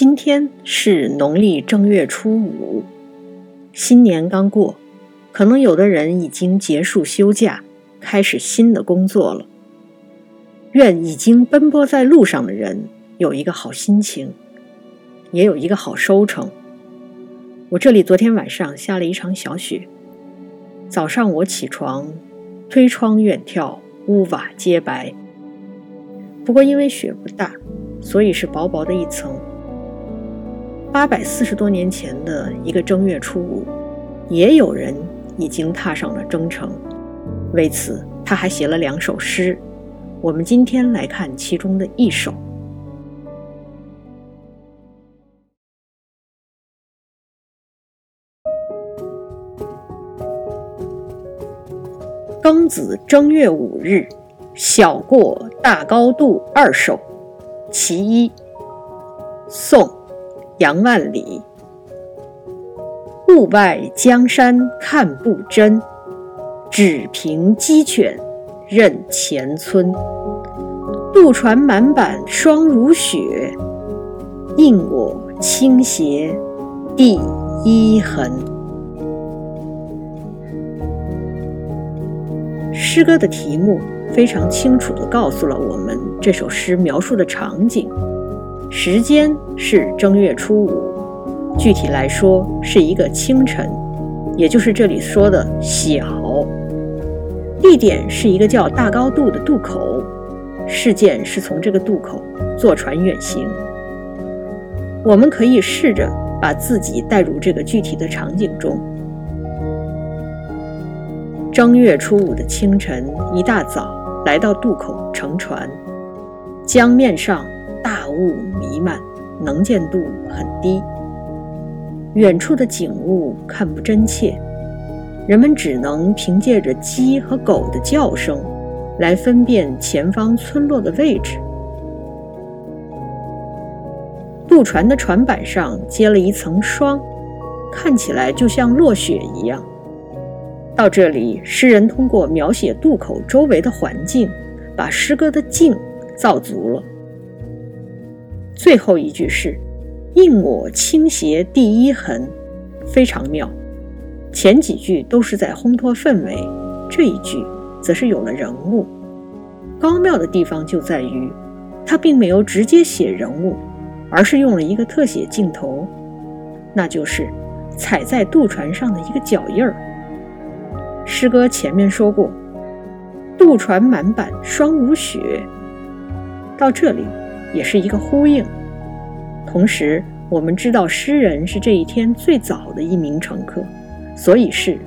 今天是农历正月初五，新年刚过，可能有的人已经结束休假，开始新的工作了。愿已经奔波在路上的人有一个好心情，也有一个好收成。我这里昨天晚上下了一场小雪，早上我起床，推窗远眺，屋瓦皆白。不过因为雪不大，所以是薄薄的一层。八百四十多年前的一个正月初五，也有人已经踏上了征程。为此，他还写了两首诗。我们今天来看其中的一首：庚子正月五日，小过大高度二首，其一。宋。杨万里，雾外江山看不真，只凭鸡犬认前村。渡船满板霜如雪，映我倾斜第一痕。诗歌的题目非常清楚地告诉了我们这首诗描述的场景。时间是正月初五，具体来说是一个清晨，也就是这里说的小。地点是一个叫大高渡的渡口，事件是从这个渡口坐船远行。我们可以试着把自己带入这个具体的场景中。正月初五的清晨，一大早来到渡口乘船，江面上。大雾弥漫，能见度很低，远处的景物看不真切，人们只能凭借着鸡和狗的叫声来分辨前方村落的位置。渡船的船板上结了一层霜，看起来就像落雪一样。到这里，诗人通过描写渡口周围的环境，把诗歌的境造足了。最后一句是“映我倾斜第一痕”，非常妙。前几句都是在烘托氛围，这一句则是有了人物。高妙的地方就在于，他并没有直接写人物，而是用了一个特写镜头，那就是踩在渡船上的一个脚印儿。诗歌前面说过“渡船满板霜如雪”，到这里。也是一个呼应。同时，我们知道诗人是这一天最早的一名乘客，所以是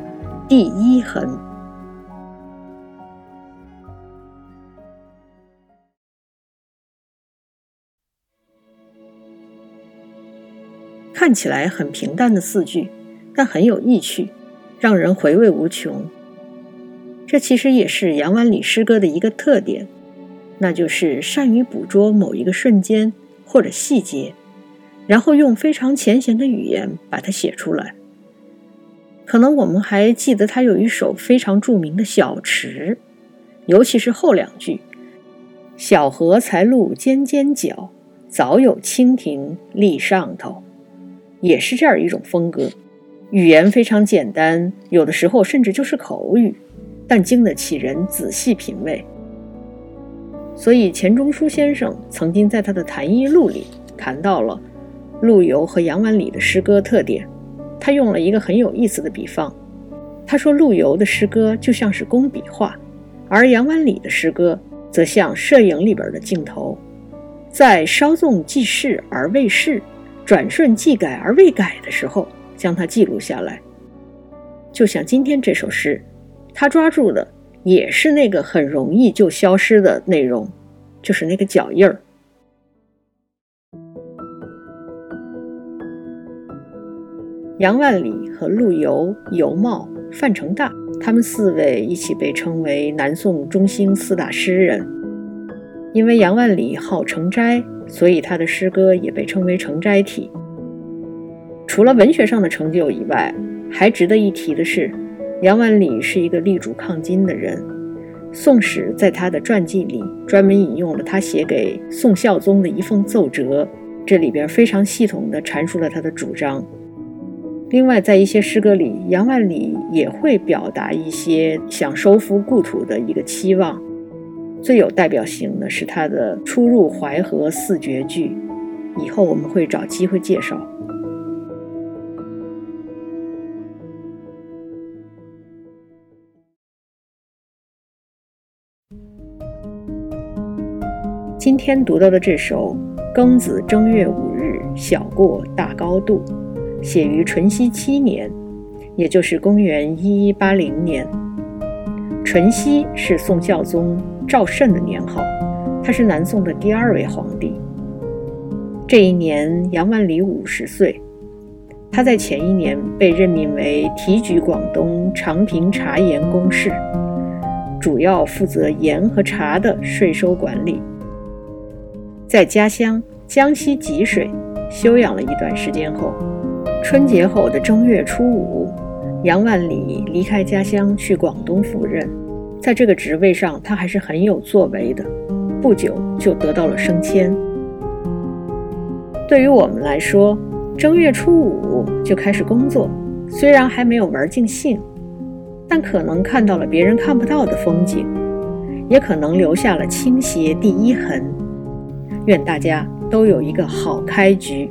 第一痕。看起来很平淡的四句，但很有意趣，让人回味无穷。这其实也是杨万里诗歌的一个特点。那就是善于捕捉某一个瞬间或者细节，然后用非常浅显的语言把它写出来。可能我们还记得他有一首非常著名的小池，尤其是后两句：“小荷才露尖尖角，早有蜻蜓立上头。”也是这样一种风格，语言非常简单，有的时候甚至就是口语，但经得起人仔细品味。所以钱钟书先生曾经在他的《谈艺录》里谈到了陆游和杨万里的诗歌特点。他用了一个很有意思的比方，他说陆游的诗歌就像是工笔画，而杨万里的诗歌则像摄影里边的镜头，在稍纵即逝而未逝，转瞬即改而未改的时候，将它记录下来。就像今天这首诗，他抓住的。也是那个很容易就消失的内容，就是那个脚印儿。杨万里和陆游、尤袤、范成大，他们四位一起被称为南宋中兴四大诗人。因为杨万里好成斋，所以他的诗歌也被称为成斋体。除了文学上的成就以外，还值得一提的是。杨万里是一个力主抗金的人，《宋史》在他的传记里专门引用了他写给宋孝宗的一封奏折，这里边非常系统地阐述了他的主张。另外，在一些诗歌里，杨万里也会表达一些想收复故土的一个期望。最有代表性的是他的《出入淮河四绝句》，以后我们会找机会介绍。今天读到的这首《庚子正月五日晓过大高度》。写于淳熙七年，也就是公元一一八零年。淳熙是宋孝宗赵慎的年号，他是南宋的第二位皇帝。这一年，杨万里五十岁。他在前一年被任命为提举广东长平茶盐公事，主要负责盐和茶的税收管理。在家乡江西吉水休养了一段时间后。春节后的正月初五，杨万里离开家乡去广东赴任，在这个职位上，他还是很有作为的。不久就得到了升迁。对于我们来说，正月初五就开始工作，虽然还没有玩尽兴，但可能看到了别人看不到的风景，也可能留下了倾斜第一痕。愿大家都有一个好开局。